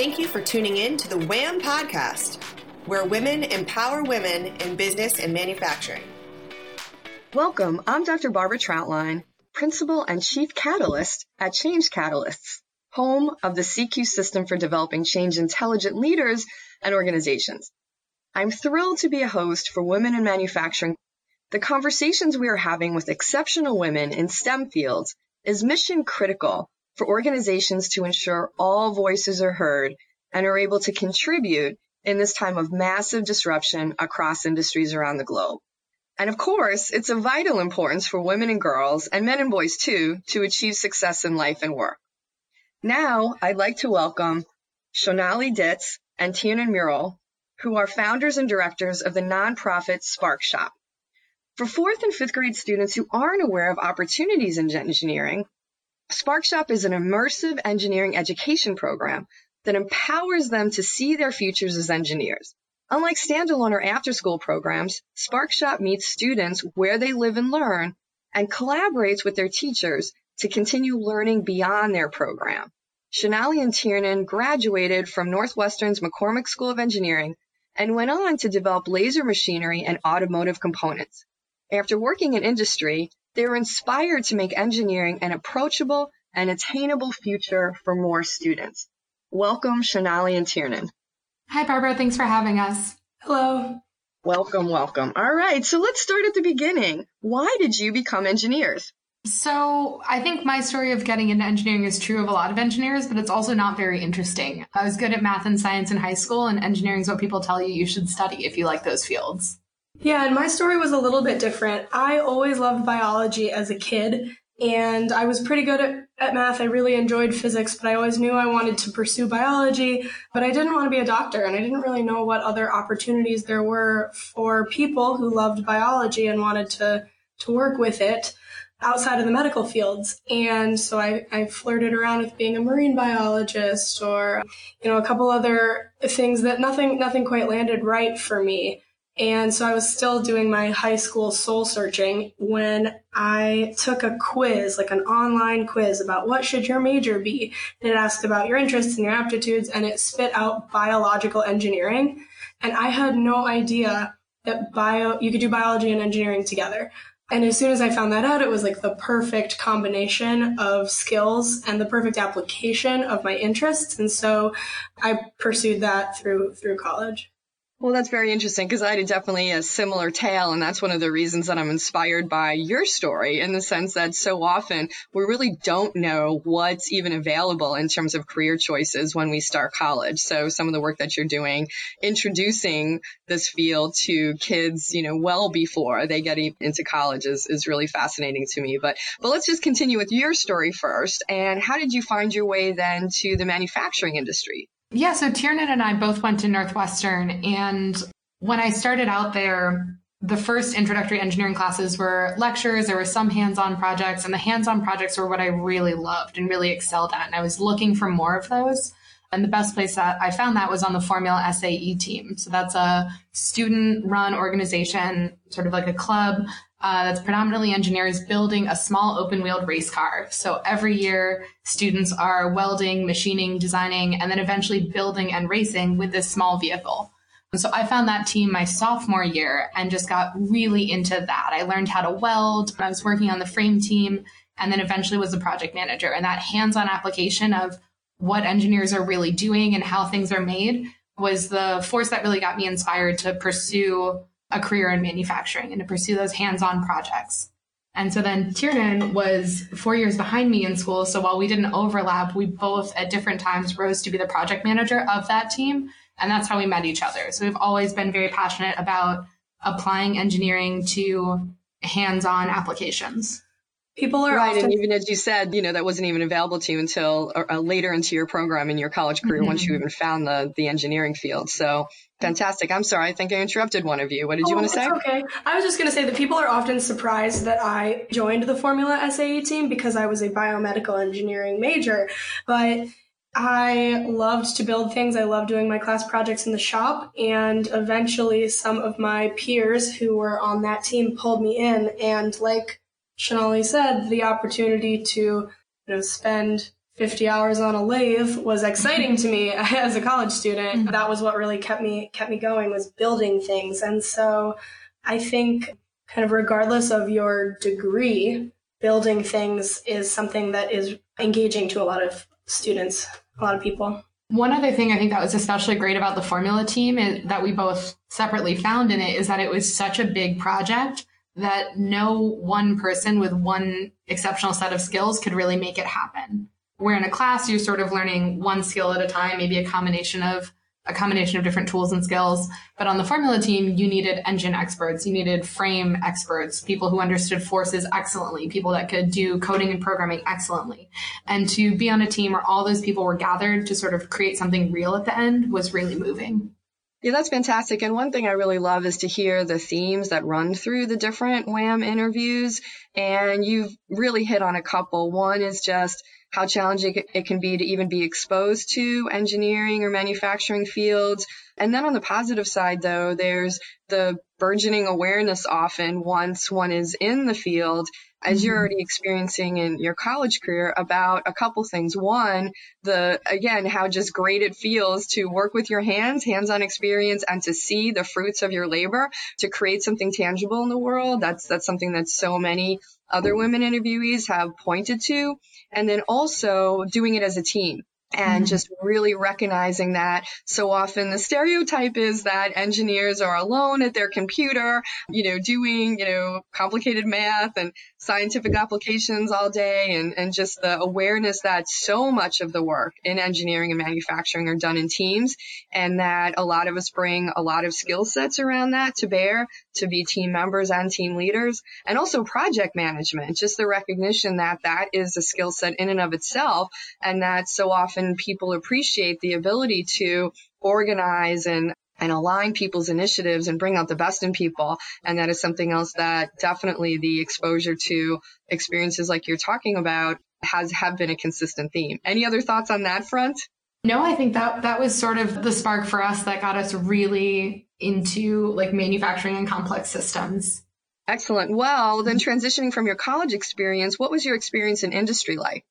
Thank you for tuning in to the WHAM podcast, where women empower women in business and manufacturing. Welcome. I'm Dr. Barbara Trautlein, Principal and Chief Catalyst at Change Catalysts, home of the CQ system for developing change intelligent leaders and organizations. I'm thrilled to be a host for Women in Manufacturing. The conversations we are having with exceptional women in STEM fields is mission critical for organizations to ensure all voices are heard and are able to contribute in this time of massive disruption across industries around the globe. And of course, it's of vital importance for women and girls, and men and boys too, to achieve success in life and work. Now, I'd like to welcome Shonali Ditz and Tiernan Murrell, who are founders and directors of the nonprofit Spark Shop. For fourth and fifth grade students who aren't aware of opportunities in engineering, Spark Shop is an immersive engineering education program that empowers them to see their futures as engineers. Unlike standalone or after school programs, SparkShop meets students where they live and learn and collaborates with their teachers to continue learning beyond their program. Shonali and Tiernan graduated from Northwestern's McCormick School of Engineering and went on to develop laser machinery and automotive components. After working in industry, they were inspired to make engineering an approachable and attainable future for more students. Welcome, Shonali and Tiernan. Hi, Barbara. Thanks for having us. Hello. Welcome, welcome. All right, so let's start at the beginning. Why did you become engineers? So, I think my story of getting into engineering is true of a lot of engineers, but it's also not very interesting. I was good at math and science in high school, and engineering is what people tell you you should study if you like those fields. Yeah, and my story was a little bit different. I always loved biology as a kid, and I was pretty good at, at math. I really enjoyed physics, but I always knew I wanted to pursue biology, but I didn't want to be a doctor, and I didn't really know what other opportunities there were for people who loved biology and wanted to, to work with it outside of the medical fields. And so I, I flirted around with being a marine biologist or, you know, a couple other things that nothing, nothing quite landed right for me. And so I was still doing my high school soul searching when I took a quiz, like an online quiz about what should your major be. And it asked about your interests and your aptitudes and it spit out biological engineering. And I had no idea that bio, you could do biology and engineering together. And as soon as I found that out, it was like the perfect combination of skills and the perfect application of my interests. And so I pursued that through, through college. Well, that's very interesting because I had definitely a similar tale. And that's one of the reasons that I'm inspired by your story in the sense that so often we really don't know what's even available in terms of career choices when we start college. So some of the work that you're doing, introducing this field to kids, you know, well before they get into college is, is really fascinating to me. But, but let's just continue with your story first. And how did you find your way then to the manufacturing industry? Yeah, so Tiernan and I both went to Northwestern. And when I started out there, the first introductory engineering classes were lectures. There were some hands on projects, and the hands on projects were what I really loved and really excelled at. And I was looking for more of those. And the best place that I found that was on the Formula SAE team. So that's a student run organization, sort of like a club uh, that's predominantly engineers building a small open wheeled race car. So every year, students are welding, machining, designing, and then eventually building and racing with this small vehicle. And so I found that team my sophomore year and just got really into that. I learned how to weld. I was working on the frame team and then eventually was a project manager. And that hands on application of what engineers are really doing and how things are made was the force that really got me inspired to pursue a career in manufacturing and to pursue those hands-on projects. And so then Tiernan was four years behind me in school. So while we didn't overlap, we both at different times rose to be the project manager of that team. And that's how we met each other. So we've always been very passionate about applying engineering to hands-on applications. People are right, often- and even as you said, you know that wasn't even available to you until uh, later into your program in your college career, mm-hmm. once you even found the the engineering field. So fantastic. I'm sorry, I think I interrupted one of you. What did oh, you want to say? Okay, I was just going to say that people are often surprised that I joined the Formula SAE team because I was a biomedical engineering major, but I loved to build things. I loved doing my class projects in the shop. And eventually, some of my peers who were on that team pulled me in. And like Shonali said, the opportunity to you know spend 50 hours on a lathe was exciting to me as a college student. Mm-hmm. That was what really kept me kept me going was building things. And so I think kind of regardless of your degree, building things is something that is engaging to a lot of students, a lot of people. One other thing I think that was especially great about the formula team is, that we both separately found in it is that it was such a big project that no one person with one exceptional set of skills could really make it happen. Where in a class, you're sort of learning one skill at a time, maybe a combination of a combination of different tools and skills. But on the formula team, you needed engine experts, you needed frame experts, people who understood forces excellently, people that could do coding and programming excellently. And to be on a team where all those people were gathered to sort of create something real at the end was really moving. Yeah, that's fantastic. And one thing I really love is to hear the themes that run through the different Wham interviews. And you've really hit on a couple. One is just how challenging it can be to even be exposed to engineering or manufacturing fields. And then on the positive side, though, there's the burgeoning awareness often once one is in the field as you're mm-hmm. already experiencing in your college career about a couple things. One, the, again, how just great it feels to work with your hands, hands-on experience, and to see the fruits of your labor to create something tangible in the world. That's, that's something that so many other women interviewees have pointed to. And then also doing it as a team and mm-hmm. just really recognizing that so often the stereotype is that engineers are alone at their computer, you know, doing, you know, complicated math and scientific applications all day and, and just the awareness that so much of the work in engineering and manufacturing are done in teams and that a lot of us bring a lot of skill sets around that to bear to be team members and team leaders and also project management, just the recognition that that is a skill set in and of itself and that so often people appreciate the ability to organize and and align people's initiatives and bring out the best in people. And that is something else that definitely the exposure to experiences like you're talking about has have been a consistent theme. Any other thoughts on that front? No, I think that that was sort of the spark for us that got us really into like manufacturing and complex systems. Excellent. Well, then transitioning from your college experience, what was your experience in industry like?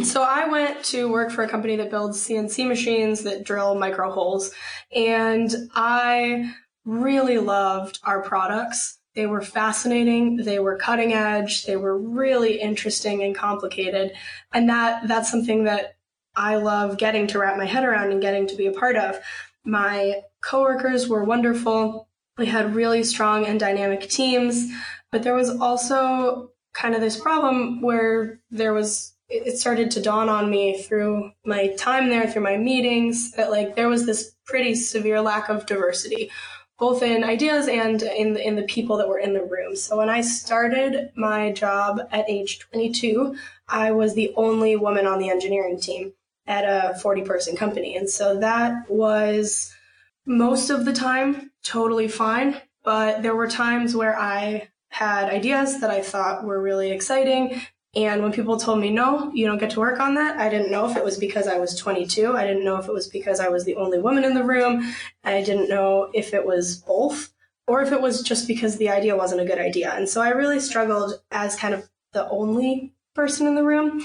So I went to work for a company that builds CNC machines that drill micro holes, and I really loved our products. They were fascinating, they were cutting edge, they were really interesting and complicated. And that that's something that I love getting to wrap my head around and getting to be a part of. My coworkers were wonderful. We had really strong and dynamic teams, but there was also kind of this problem where there was it started to dawn on me through my time there, through my meetings, that like there was this pretty severe lack of diversity, both in ideas and in the, in the people that were in the room. So when I started my job at age 22, I was the only woman on the engineering team at a 40 person company. And so that was most of the time totally fine. But there were times where I had ideas that I thought were really exciting and when people told me, no, you don't get to work on that, I didn't know if it was because I was 22. I didn't know if it was because I was the only woman in the room. I didn't know if it was both or if it was just because the idea wasn't a good idea. And so I really struggled as kind of the only person in the room.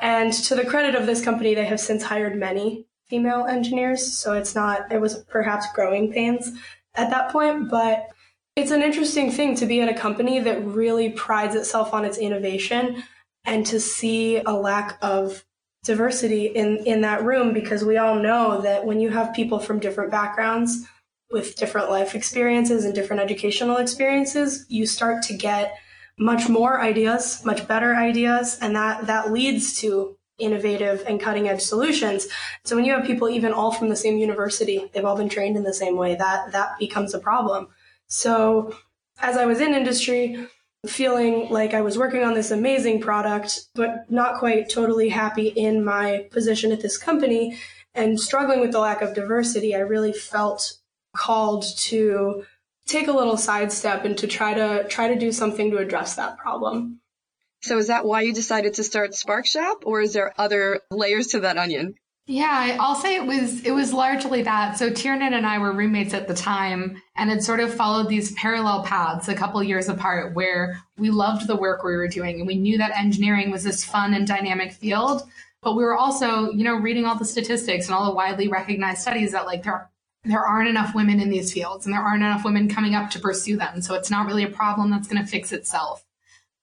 And to the credit of this company, they have since hired many female engineers. So it's not, it was perhaps growing pains at that point, but it's an interesting thing to be at a company that really prides itself on its innovation and to see a lack of diversity in, in that room because we all know that when you have people from different backgrounds with different life experiences and different educational experiences, you start to get much more ideas, much better ideas, and that, that leads to innovative and cutting edge solutions. So when you have people even all from the same university, they've all been trained in the same way, that that becomes a problem. So as I was in industry, feeling like I was working on this amazing product, but not quite totally happy in my position at this company and struggling with the lack of diversity, I really felt called to take a little sidestep and to try to try to do something to address that problem. So is that why you decided to start Spark Shop or is there other layers to that onion? Yeah, I'll say it was it was largely that. So Tiernan and I were roommates at the time and had sort of followed these parallel paths a couple years apart where we loved the work we were doing and we knew that engineering was this fun and dynamic field, But we were also, you know, reading all the statistics and all the widely recognized studies that like there there aren't enough women in these fields and there aren't enough women coming up to pursue them. So it's not really a problem that's going to fix itself.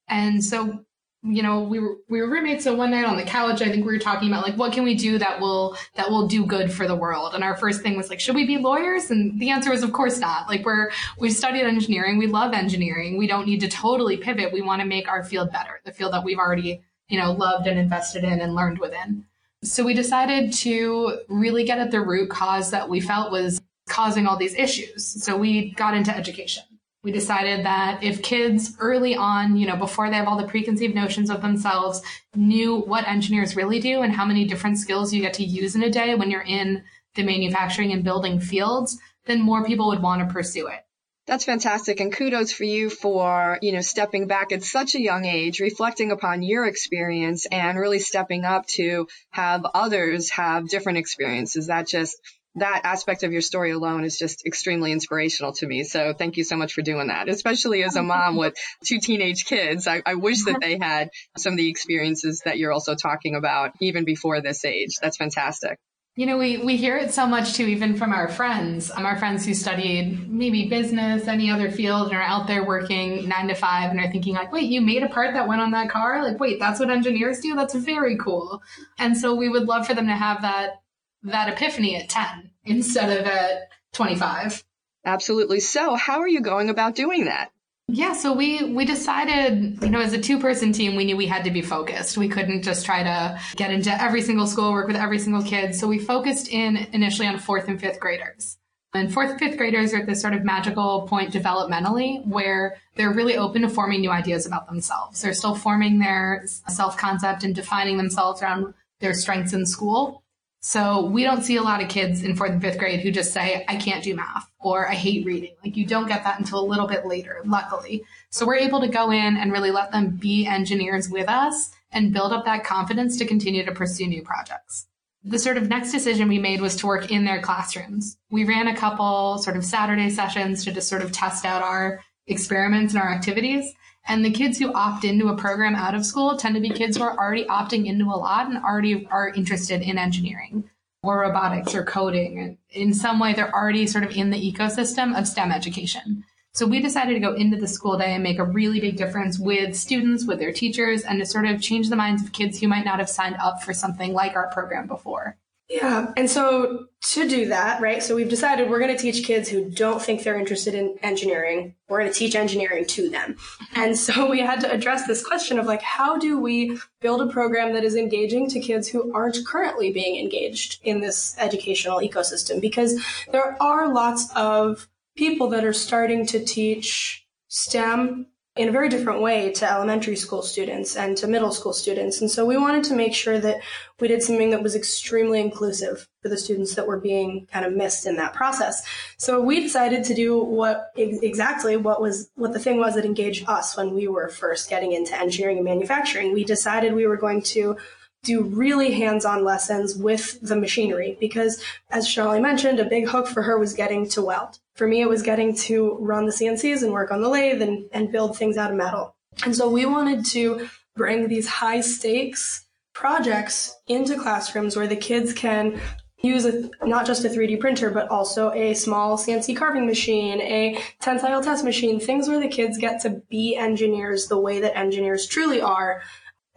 And so, you know, we were we were roommates. So one night on the couch, I think we were talking about like what can we do that will that will do good for the world. And our first thing was like, should we be lawyers? And the answer was, of course not. Like we're we've studied engineering, we love engineering. We don't need to totally pivot. We want to make our field better, the field that we've already you know loved and invested in and learned within. So we decided to really get at the root cause that we felt was causing all these issues. So we got into education we decided that if kids early on, you know, before they have all the preconceived notions of themselves, knew what engineers really do and how many different skills you get to use in a day when you're in the manufacturing and building fields, then more people would want to pursue it. That's fantastic. And kudos for you for, you know, stepping back at such a young age, reflecting upon your experience and really stepping up to have others have different experiences. That just that aspect of your story alone is just extremely inspirational to me. So thank you so much for doing that, especially as a mom with two teenage kids. I, I, wish that they had some of the experiences that you're also talking about even before this age. That's fantastic. You know, we, we hear it so much too, even from our friends. Um, our friends who studied maybe business, any other field, and are out there working nine to five and are thinking, like, wait, you made a part that went on that car? Like, wait, that's what engineers do? That's very cool. And so we would love for them to have that that epiphany at 10 instead of at 25. Absolutely. So, how are you going about doing that? Yeah, so we we decided, you know, as a two-person team, we knew we had to be focused. We couldn't just try to get into every single school, work with every single kid. So we focused in initially on fourth and fifth graders. And fourth and fifth graders are at this sort of magical point developmentally where they're really open to forming new ideas about themselves. They're still forming their self-concept and defining themselves around their strengths in school. So we don't see a lot of kids in fourth and fifth grade who just say, I can't do math or I hate reading. Like you don't get that until a little bit later, luckily. So we're able to go in and really let them be engineers with us and build up that confidence to continue to pursue new projects. The sort of next decision we made was to work in their classrooms. We ran a couple sort of Saturday sessions to just sort of test out our experiments and our activities. And the kids who opt into a program out of school tend to be kids who are already opting into a lot and already are interested in engineering or robotics or coding. In some way, they're already sort of in the ecosystem of STEM education. So we decided to go into the school day and make a really big difference with students, with their teachers, and to sort of change the minds of kids who might not have signed up for something like our program before. Yeah. And so to do that, right? So we've decided we're going to teach kids who don't think they're interested in engineering. We're going to teach engineering to them. And so we had to address this question of like, how do we build a program that is engaging to kids who aren't currently being engaged in this educational ecosystem? Because there are lots of people that are starting to teach STEM in a very different way to elementary school students and to middle school students. And so we wanted to make sure that we did something that was extremely inclusive for the students that were being kind of missed in that process. So we decided to do what exactly what was what the thing was that engaged us when we were first getting into engineering and manufacturing. We decided we were going to do really hands-on lessons with the machinery because as Charlie mentioned, a big hook for her was getting to weld. For me, it was getting to run the CNCs and work on the lathe and, and build things out of metal. And so we wanted to bring these high stakes projects into classrooms where the kids can use a, not just a 3D printer, but also a small CNC carving machine, a tensile test machine, things where the kids get to be engineers the way that engineers truly are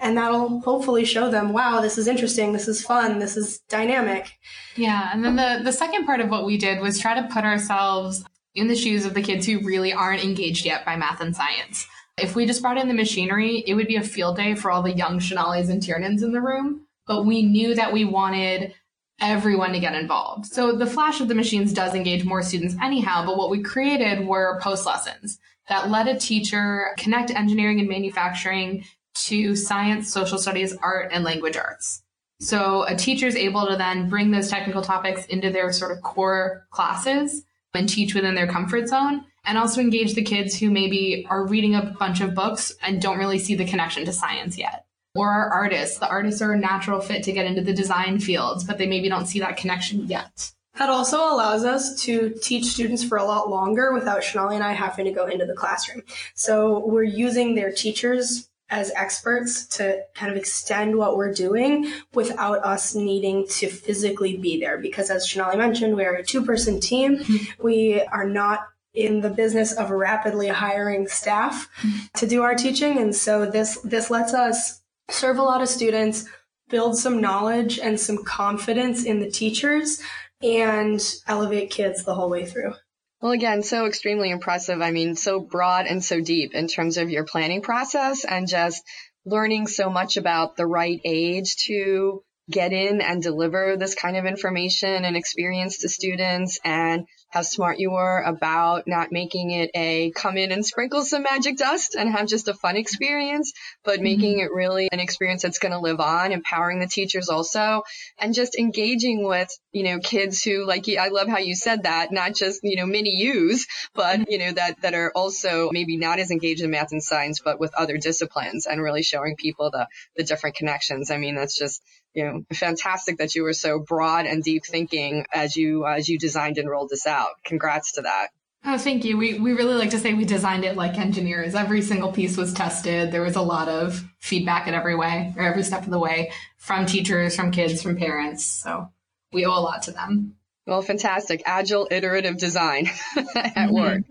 and that'll hopefully show them wow this is interesting this is fun this is dynamic. Yeah and then the the second part of what we did was try to put ourselves in the shoes of the kids who really aren't engaged yet by math and science. If we just brought in the machinery it would be a field day for all the young Shonalis and Tiernans in the room but we knew that we wanted everyone to get involved. So the flash of the machines does engage more students anyhow but what we created were post lessons that let a teacher connect engineering and manufacturing to science, social studies, art, and language arts. So a teacher is able to then bring those technical topics into their sort of core classes and teach within their comfort zone and also engage the kids who maybe are reading a bunch of books and don't really see the connection to science yet. Or are artists. The artists are a natural fit to get into the design fields, but they maybe don't see that connection yet. That also allows us to teach students for a lot longer without Shonali and I having to go into the classroom. So we're using their teachers as experts to kind of extend what we're doing without us needing to physically be there. Because as Shonali mentioned, we are a two person team. Mm-hmm. We are not in the business of rapidly hiring staff to do our teaching. And so this, this lets us serve a lot of students, build some knowledge and some confidence in the teachers and elevate kids the whole way through. Well, again, so extremely impressive. I mean, so broad and so deep in terms of your planning process and just learning so much about the right age to get in and deliver this kind of information and experience to students and how smart you were about not making it a come in and sprinkle some magic dust and have just a fun experience, but mm-hmm. making it really an experience that's going to live on, empowering the teachers also, and just engaging with, you know, kids who like, I love how you said that, not just, you know, mini U's, but, mm-hmm. you know, that, that are also maybe not as engaged in math and science, but with other disciplines and really showing people the, the different connections. I mean, that's just, you know, fantastic that you were so broad and deep thinking as you as you designed and rolled this out. Congrats to that. Oh, thank you. We we really like to say we designed it like engineers. Every single piece was tested. There was a lot of feedback at every way or every step of the way from teachers, from kids, from parents. So we owe a lot to them. Well, fantastic. Agile iterative design at mm-hmm. work.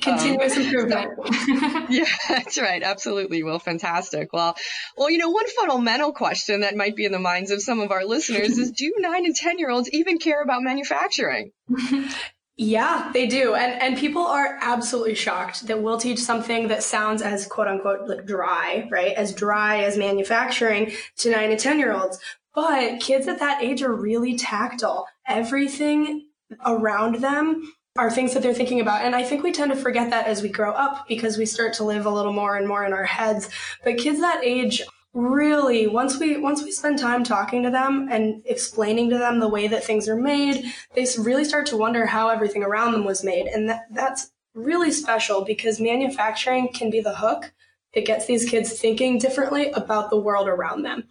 Continuous um, improvement. yeah, that's right. Absolutely. Well, fantastic. Well, well, you know, one fundamental question that might be in the minds of some of our listeners is do nine and 10 year olds even care about manufacturing? Yeah, they do. And and people are absolutely shocked that we'll teach something that sounds as quote unquote like dry, right? As dry as manufacturing to nine and 10 year olds. But kids at that age are really tactile. Everything around them are things that they're thinking about. And I think we tend to forget that as we grow up because we start to live a little more and more in our heads. But kids that age really once we once we spend time talking to them and explaining to them the way that things are made they really start to wonder how everything around them was made and that, that's really special because manufacturing can be the hook that gets these kids thinking differently about the world around them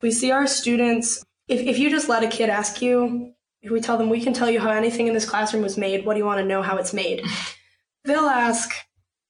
we see our students, if, if you just let a kid ask you, we tell them we can tell you how anything in this classroom was made, what do you want to know how it's made? They'll ask,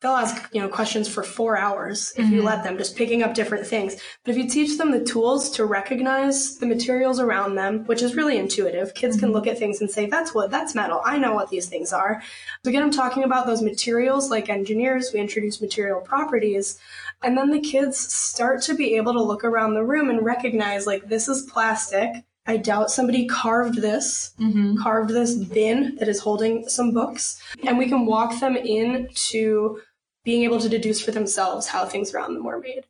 they'll ask, you know, questions for four hours if mm-hmm. you let them, just picking up different things. But if you teach them the tools to recognize the materials around them, which is really intuitive, kids mm-hmm. can look at things and say, that's wood, that's metal. I know what these things are. So get them talking about those materials like engineers. We introduce material properties. And then the kids start to be able to look around the room and recognize, like, this is plastic. I doubt somebody carved this, mm-hmm. carved this bin that is holding some books. And we can walk them into being able to deduce for themselves how things around them were made.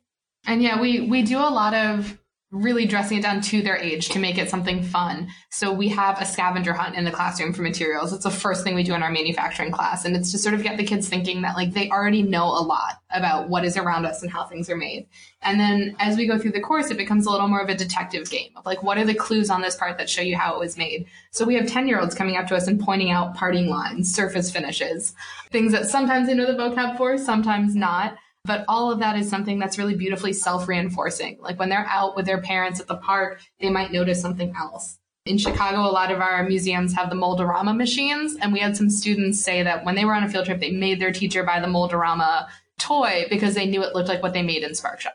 And yeah, we, we do a lot of really dressing it down to their age to make it something fun. So we have a scavenger hunt in the classroom for materials. It's the first thing we do in our manufacturing class. And it's to sort of get the kids thinking that like they already know a lot about what is around us and how things are made. And then as we go through the course, it becomes a little more of a detective game of like, what are the clues on this part that show you how it was made? So we have 10 year olds coming up to us and pointing out parting lines, surface finishes, things that sometimes they know the vocab for, sometimes not. But all of that is something that's really beautifully self reinforcing. Like when they're out with their parents at the park, they might notice something else. In Chicago, a lot of our museums have the Mold-A-Rama machines. And we had some students say that when they were on a field trip, they made their teacher buy the Mold-A-Rama toy because they knew it looked like what they made in Spark Shop.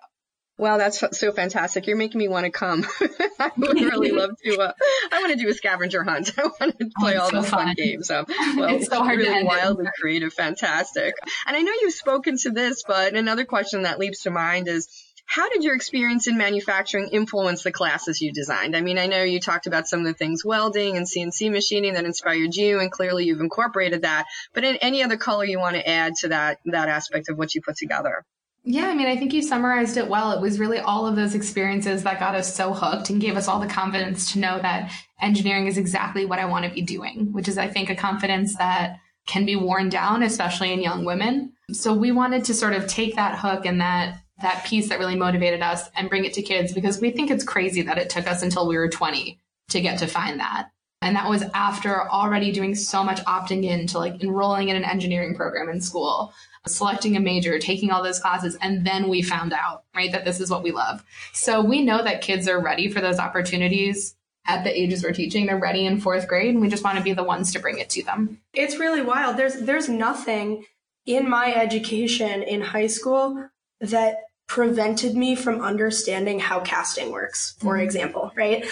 Wow, that's so fantastic. You're making me want to come. I would really love to. Uh, I want to do a scavenger hunt. I want to play oh, all so those fun. fun games. So, well, it's so hard really wildly creative, fantastic. And I know you've spoken to this, but another question that leaps to mind is, how did your experience in manufacturing influence the classes you designed? I mean, I know you talked about some of the things welding and CNC machining that inspired you, and clearly you've incorporated that. But in any other color you want to add to that that aspect of what you put together? Yeah, I mean, I think you summarized it well. It was really all of those experiences that got us so hooked and gave us all the confidence to know that engineering is exactly what I want to be doing, which is, I think, a confidence that can be worn down, especially in young women. So we wanted to sort of take that hook and that that piece that really motivated us and bring it to kids because we think it's crazy that it took us until we were 20 to get to find that. And that was after already doing so much opting in to like enrolling in an engineering program in school selecting a major, taking all those classes, and then we found out, right, that this is what we love. So we know that kids are ready for those opportunities at the ages we're teaching. They're ready in fourth grade, and we just want to be the ones to bring it to them. It's really wild. There's there's nothing in my education in high school that prevented me from understanding how casting works, for mm-hmm. example, right?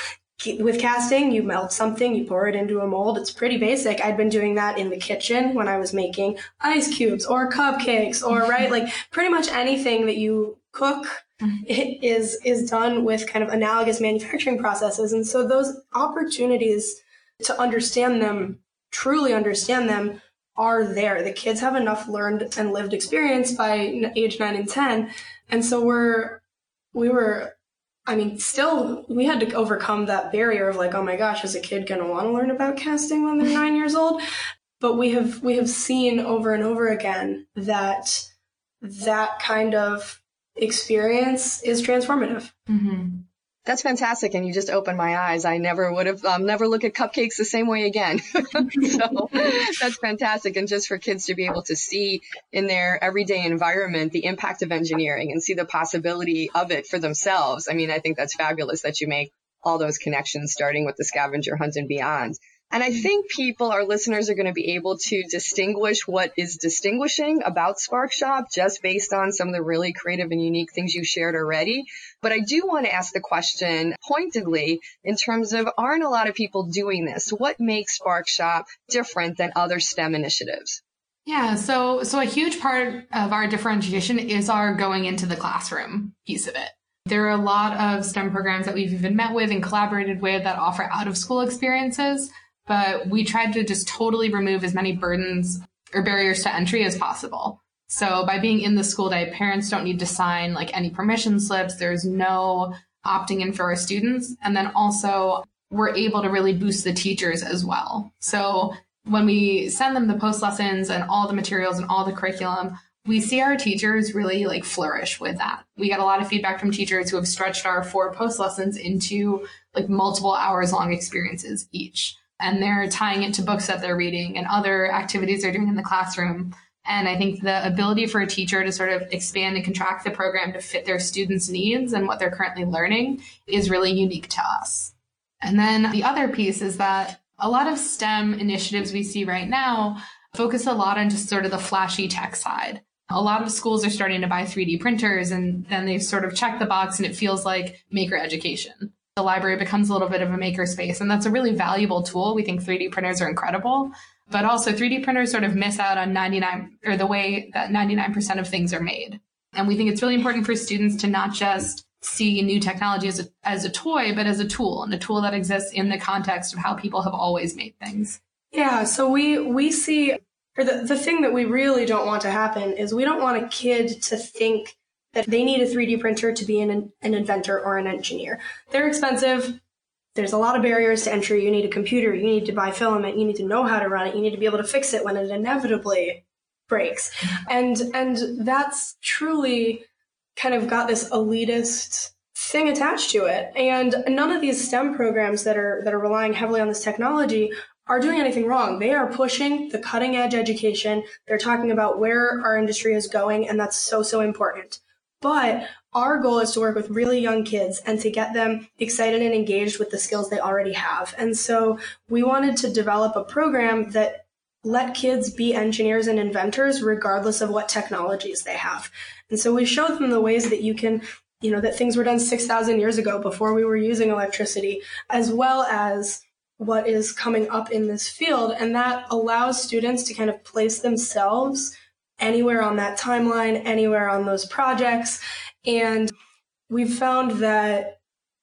With casting, you melt something, you pour it into a mold. It's pretty basic. I'd been doing that in the kitchen when I was making ice cubes or cupcakes or, right, like pretty much anything that you cook mm-hmm. is is done with kind of analogous manufacturing processes and so those opportunities to understand them truly understand them are there the kids have enough learned and lived experience by age 9 and 10 and so we're we were I mean, still, we had to overcome that barrier of like, oh my gosh, is a kid going to want to learn about casting when they're nine years old? But we have we have seen over and over again that that kind of experience is transformative. Mm-hmm. That's fantastic, and you just opened my eyes. I never would have um, never look at cupcakes the same way again. so that's fantastic, and just for kids to be able to see in their everyday environment the impact of engineering and see the possibility of it for themselves. I mean, I think that's fabulous that you make all those connections, starting with the scavenger hunt and beyond. And I mm-hmm. think people, our listeners, are going to be able to distinguish what is distinguishing about SparkShop just based on some of the really creative and unique things you shared already. But I do want to ask the question pointedly in terms of aren't a lot of people doing this? What makes SparkShop different than other STEM initiatives? Yeah, so so a huge part of our differentiation is our going into the classroom piece of it. There are a lot of STEM programs that we've even met with and collaborated with that offer out of school experiences but we tried to just totally remove as many burdens or barriers to entry as possible. So by being in the school day, parents don't need to sign like any permission slips. There's no opting in for our students. And then also we're able to really boost the teachers as well. So when we send them the post lessons and all the materials and all the curriculum, we see our teachers really like flourish with that. We get a lot of feedback from teachers who have stretched our four post lessons into like multiple hours long experiences each and they're tying it to books that they're reading and other activities they're doing in the classroom. And I think the ability for a teacher to sort of expand and contract the program to fit their students' needs and what they're currently learning is really unique to us. And then the other piece is that a lot of STEM initiatives we see right now focus a lot on just sort of the flashy tech side. A lot of schools are starting to buy 3D printers and then they sort of check the box and it feels like maker education the library becomes a little bit of a makerspace. And that's a really valuable tool. We think 3D printers are incredible, but also 3D printers sort of miss out on 99 or the way that 99% of things are made. And we think it's really important for students to not just see new technology as a, as a toy, but as a tool and a tool that exists in the context of how people have always made things. Yeah. So we, we see, or the, the thing that we really don't want to happen is we don't want a kid to think that they need a 3D printer to be an, an inventor or an engineer. They're expensive. There's a lot of barriers to entry. You need a computer. You need to buy filament. You need to know how to run it. You need to be able to fix it when it inevitably breaks. And, and that's truly kind of got this elitist thing attached to it. And none of these STEM programs that are, that are relying heavily on this technology are doing anything wrong. They are pushing the cutting edge education. They're talking about where our industry is going, and that's so, so important. But our goal is to work with really young kids and to get them excited and engaged with the skills they already have. And so we wanted to develop a program that let kids be engineers and inventors regardless of what technologies they have. And so we showed them the ways that you can, you know, that things were done 6,000 years ago before we were using electricity, as well as what is coming up in this field. And that allows students to kind of place themselves anywhere on that timeline, anywhere on those projects. And we've found that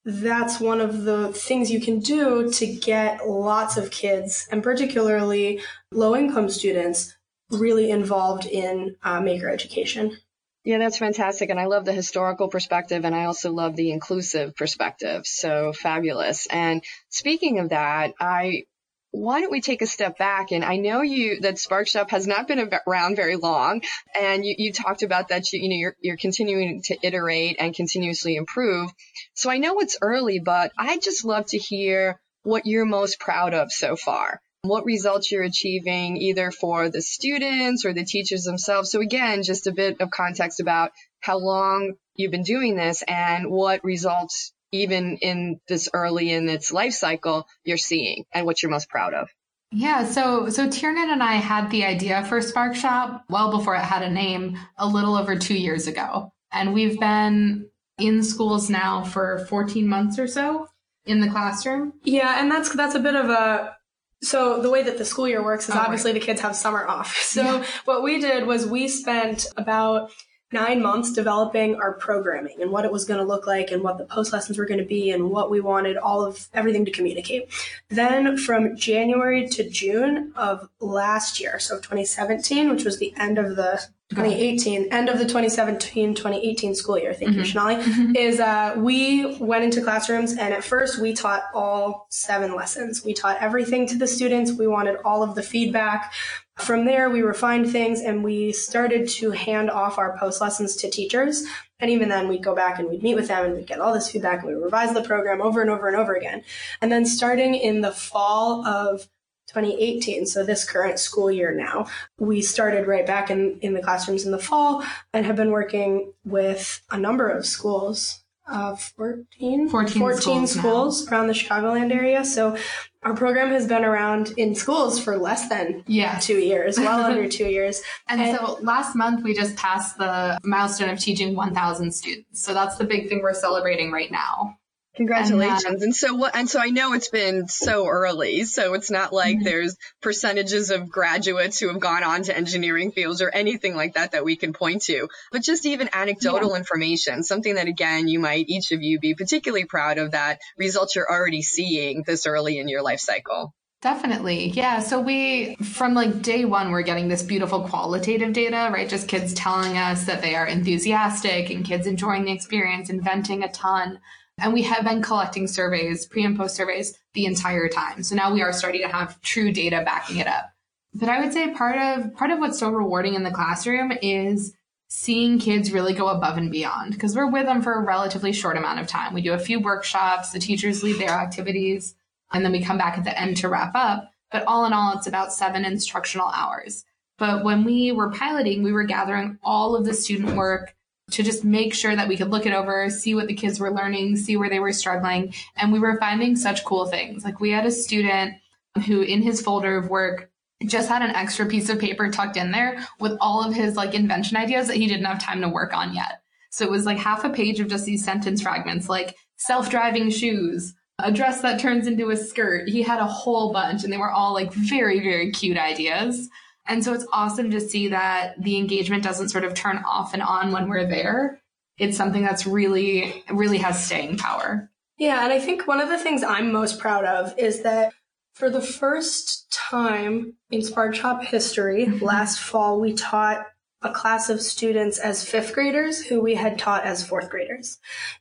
that's one of the things you can do to get lots of kids, and particularly low income students, really involved in uh, maker education. Yeah, that's fantastic. And I love the historical perspective and I also love the inclusive perspective. So fabulous. And speaking of that, I why don't we take a step back? And I know you that SparkShop has not been around very long, and you, you talked about that you, you know you're, you're continuing to iterate and continuously improve. So I know it's early, but I'd just love to hear what you're most proud of so far. What results you're achieving either for the students or the teachers themselves. So again, just a bit of context about how long you've been doing this and what results even in this early in its life cycle you're seeing and what you're most proud of? Yeah, so so Tiernan and I had the idea for SparkShop well before it had a name, a little over two years ago. And we've been in schools now for 14 months or so in the classroom. Yeah, and that's that's a bit of a so the way that the school year works is Oh, obviously the kids have summer off. So what we did was we spent about nine months developing our programming and what it was going to look like and what the post lessons were going to be and what we wanted all of everything to communicate. Then from January to June of last year, so 2017, which was the end of the 2018, end of the 2017-2018 school year, thank you, Shonali, is uh, we went into classrooms and at first we taught all seven lessons. We taught everything to the students. We wanted all of the feedback. From there, we refined things and we started to hand off our post lessons to teachers. And even then, we'd go back and we'd meet with them and we'd get all this feedback and we'd revise the program over and over and over again. And then starting in the fall of 2018, so this current school year now, we started right back in, in the classrooms in the fall and have been working with a number of schools. Uh, 14, 14 schools schools around the Chicagoland area. So our program has been around in schools for less than Yeah. two years, well under two years. And, And- so last month we just passed the milestone of teaching 1,000 students. So that's the big thing we're celebrating right now. Congratulations. Uh, and, so what and so I know it's been so early, so it's not like mm-hmm. there's percentages of graduates who have gone on to engineering fields or anything like that that we can point to. But just even anecdotal information, something that again you might each of you be particularly proud of that results you're already seeing this early in your life cycle. Definitely. Yeah. So we, from like day one, we're getting this beautiful qualitative data, right? Just kids telling us that they are enthusiastic and kids enjoying the experience, inventing a ton. And we have been collecting surveys, pre and post surveys, the entire time. So now we are starting to have true data backing it up. But I would say part of part of what's so rewarding in the classroom is seeing kids really go above and beyond because we're with them for a relatively short amount of time. We do a few workshops, the teachers lead their activities, and then we come back at the end to wrap up. But all in all, it's about seven instructional hours. But when we were piloting, we were gathering all of the student work to just make sure that we could look it over, see what the kids were learning, see where they were struggling. And we were finding such cool things. Like we had a student who in his folder of work just had an extra piece of paper tucked in there with all of his like invention ideas that he didn't have time to work on yet. So it was like half a page of just these sentence fragments like self-driving shoes, a dress that turns into a skirt. He had a whole bunch and they were all like very, very cute ideas. And so it's awesome to see that the engagement doesn't sort of turn off and on when we're there. It's something that's really, really has staying power. Yeah, and I think one of the things I'm most proud of is that for the first time in Spark Shop history, mm-hmm. last fall, we taught a class of students as fifth graders who we had taught as fourth graders.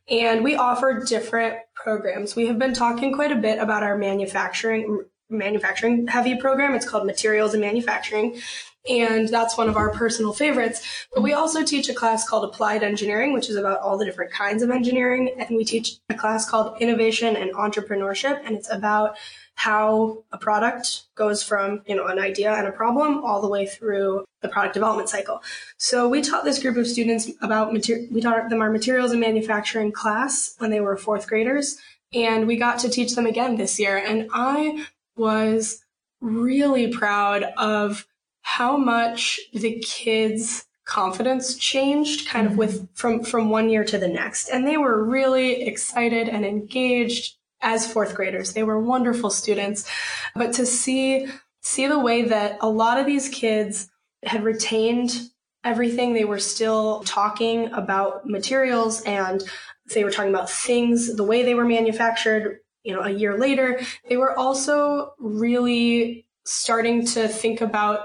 And we offered different programs. We have been talking quite a bit about our manufacturing manufacturing heavy program. It's called Materials and Manufacturing. And that's one of our personal favorites. But we also teach a class called Applied Engineering, which is about all the different kinds of engineering. And we teach a class called Innovation and Entrepreneurship. And it's about how a product goes from, you know, an idea and a problem all the way through the product development cycle. So we taught this group of students about material, we taught them our materials and manufacturing class when they were fourth graders. And we got to teach them again this year. And I was really proud of how much the kids confidence changed kind of with from from one year to the next. And they were really excited and engaged as fourth graders. They were wonderful students. But to see see the way that a lot of these kids had retained everything they were still talking about materials and they were talking about things the way they were manufactured you know a year later they were also really starting to think about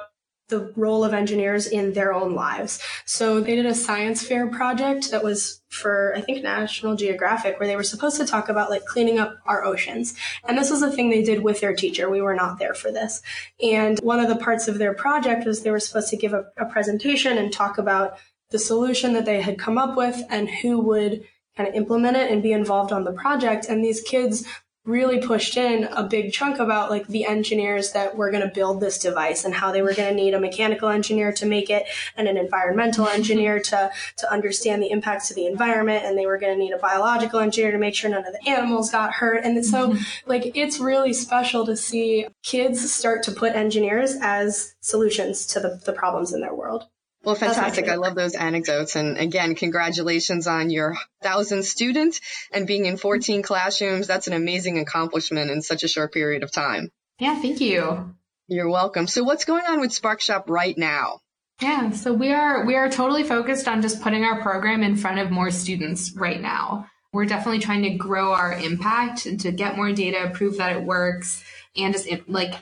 the role of engineers in their own lives. So they did a science fair project that was for, I think, National Geographic, where they were supposed to talk about like cleaning up our oceans. And this was a thing they did with their teacher. We were not there for this. And one of the parts of their project was they were supposed to give a, a presentation and talk about the solution that they had come up with and who would kind of implement it and be involved on the project. And these kids really pushed in a big chunk about like the engineers that were going to build this device and how they were going to need a mechanical engineer to make it and an environmental mm-hmm. engineer to to understand the impacts to the environment and they were going to need a biological engineer to make sure none of the animals got hurt. And so mm-hmm. like it's really special to see kids start to put engineers as solutions to the, the problems in their world Well, fantastic. I love those anecdotes. And again, congratulations on your thousand student and being in 14 classrooms. That's an amazing accomplishment in such a short period of time. Yeah, thank you. You're welcome. So what's going on with SparkShop right now? Yeah, so we are we are totally focused on just putting our program in front of more students right now. We're definitely trying to grow our impact and to get more data, prove that it works, and just like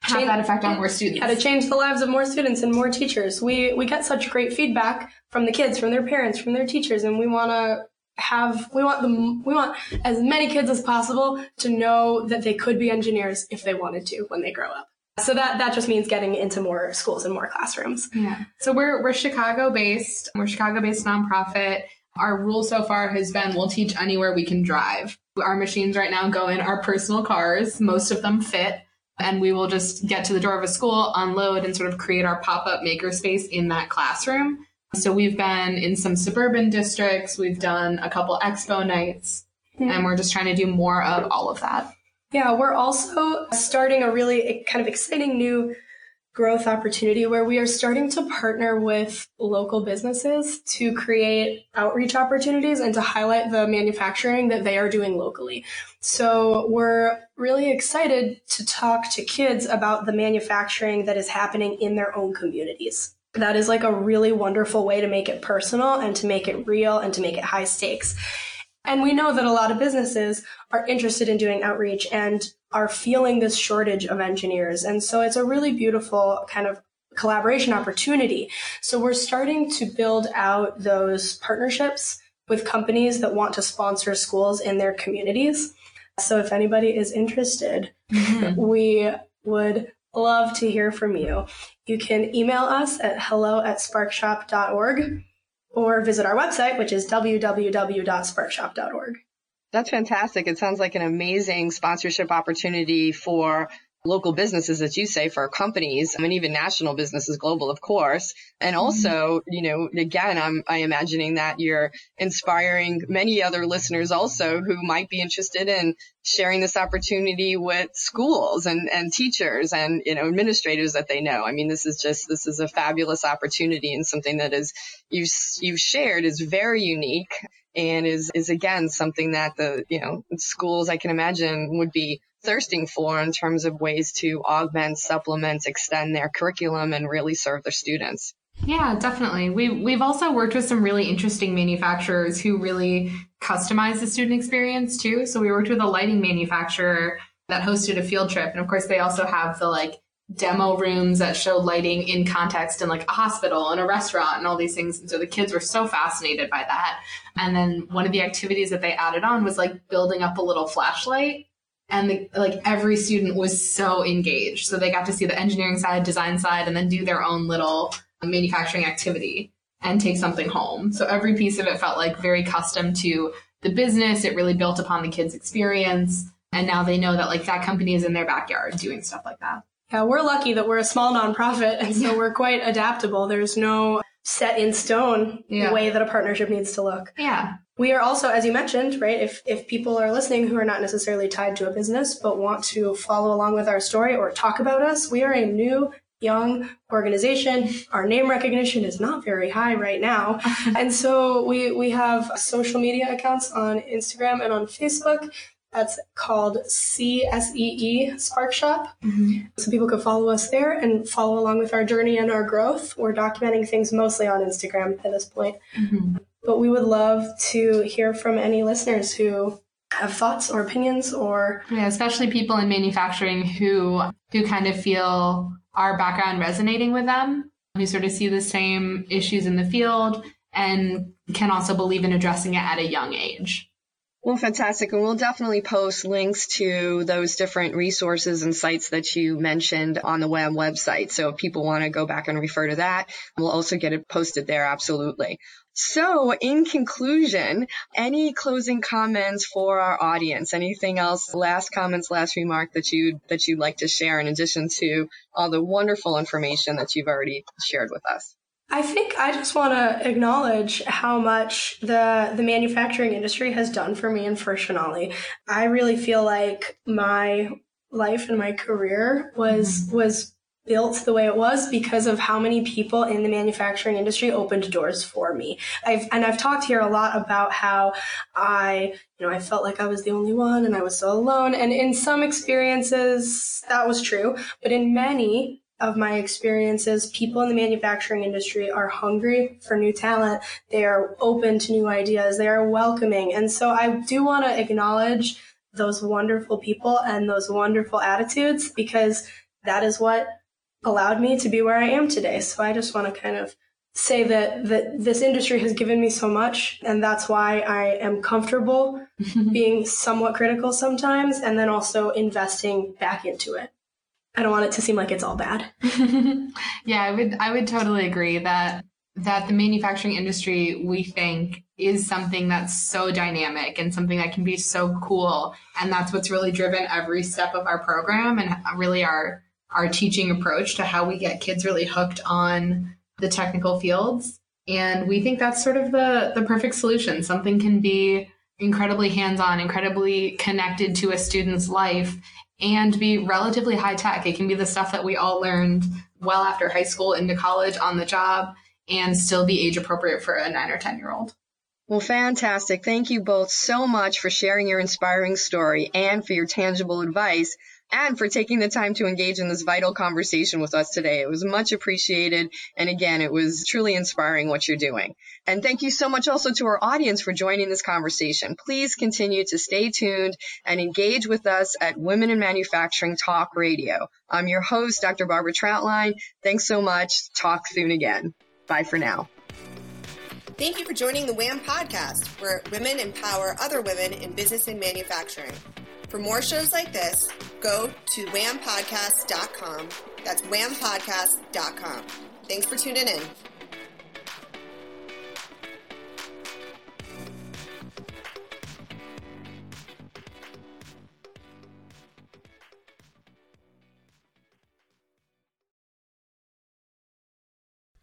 have that effect on more students. How to change the lives of more students and more teachers. We we get such great feedback from the kids, from their parents, from their teachers, and we want to have we want them we want as many kids as possible to know that they could be engineers if they wanted to when they grow up. So that that just means getting into more schools and more classrooms. Yeah. So we're we're Chicago based. We're Chicago based nonprofit. Our rule so far has been we'll teach anywhere we can drive. Our machines right now go in our personal cars. Most of them fit and we will just get to the door of a school, unload, and sort of create our pop up makerspace in that classroom. So we've been in some suburban districts, we've done a couple expo nights, mm-hmm. and we're just trying to do more of all of that. Yeah, we're also starting a really kind of exciting new growth opportunity where we are starting to partner with local businesses to create outreach opportunities and to highlight the manufacturing that they are doing locally. So we're really excited to talk to kids about the manufacturing that is happening in their own communities. That is like a really wonderful way to make it personal and to make it real and to make it high stakes. And we know that a lot of businesses are interested in doing outreach and are feeling this shortage of engineers. And so it's a really beautiful kind of collaboration opportunity. So we're starting to build out those partnerships with companies that want to sponsor schools in their communities. So if anybody is interested, mm-hmm. we would love to hear from you. You can email us at hello at sparkshop.org or visit our website, which is www.sparkshop.org. That's fantastic. It sounds like an amazing sponsorship opportunity for local businesses, as you say, for companies, I mean, even national businesses, global, of course. And mm-hmm. also, you know, again, I'm, I imagining that you're inspiring many other listeners also who might be interested in sharing this opportunity with schools and, and teachers and, you know, administrators that they know. I mean, this is just, this is a fabulous opportunity and something that is, you've, you've shared is very unique and is, is again something that the, you know, schools I can imagine would be thirsting for in terms of ways to augment, supplement, extend their curriculum and really serve their students. Yeah, definitely. We we've also worked with some really interesting manufacturers who really customize the student experience too. So we worked with a lighting manufacturer that hosted a field trip and of course they also have the like demo rooms that show lighting in context in like a hospital and a restaurant and all these things. And so the kids were so fascinated by that. And then one of the activities that they added on was like building up a little flashlight and the, like every student was so engaged. So they got to see the engineering side, design side, and then do their own little manufacturing activity and take something home. So every piece of it felt like very custom to the business. It really built upon the kids' experience. And now they know that like that company is in their backyard doing stuff like that. Yeah, we're lucky that we're a small nonprofit and so we're quite adaptable. There's no set in stone yeah. way that a partnership needs to look. Yeah. We are also, as you mentioned, right, if, if people are listening who are not necessarily tied to a business but want to follow along with our story or talk about us, we are a new young organization. Our name recognition is not very high right now. and so we, we have social media accounts on Instagram and on Facebook. That's called CSEE Spark Shop. Mm-hmm. So people can follow us there and follow along with our journey and our growth. We're documenting things mostly on Instagram at this point. Mm-hmm. But we would love to hear from any listeners who have thoughts or opinions or yeah, especially people in manufacturing who who kind of feel our background resonating with them, who sort of see the same issues in the field and can also believe in addressing it at a young age. Well, fantastic. And we'll definitely post links to those different resources and sites that you mentioned on the web website. So if people want to go back and refer to that, we'll also get it posted there. Absolutely. So, in conclusion, any closing comments for our audience? Anything else? Last comments, last remark that you that you'd like to share in addition to all the wonderful information that you've already shared with us? I think I just want to acknowledge how much the the manufacturing industry has done for me and for Shonali. I really feel like my life and my career was mm-hmm. was built the way it was because of how many people in the manufacturing industry opened doors for me. I've, and I've talked here a lot about how I, you know, I felt like I was the only one and I was so alone. And in some experiences, that was true. But in many, of my experiences, people in the manufacturing industry are hungry for new talent. They are open to new ideas. They are welcoming. And so I do want to acknowledge those wonderful people and those wonderful attitudes because that is what allowed me to be where I am today. So I just want to kind of say that that this industry has given me so much and that's why I am comfortable being somewhat critical sometimes and then also investing back into it. I don't want it to seem like it's all bad. yeah, I would I would totally agree that that the manufacturing industry we think is something that's so dynamic and something that can be so cool and that's what's really driven every step of our program and really our our teaching approach to how we get kids really hooked on the technical fields and we think that's sort of the the perfect solution something can be incredibly hands-on incredibly connected to a student's life and be relatively high tech. It can be the stuff that we all learned well after high school into college on the job and still be age appropriate for a nine or 10 year old. Well, fantastic. Thank you both so much for sharing your inspiring story and for your tangible advice and for taking the time to engage in this vital conversation with us today. It was much appreciated. And again, it was truly inspiring what you're doing. And thank you so much also to our audience for joining this conversation. Please continue to stay tuned and engage with us at Women in Manufacturing Talk Radio. I'm your host, Dr. Barbara Trautlein. Thanks so much. Talk soon again. Bye for now. Thank you for joining the WHAM podcast, where women empower other women in business and manufacturing. For more shows like this, go to whampodcast.com. That's whampodcast.com. Thanks for tuning in.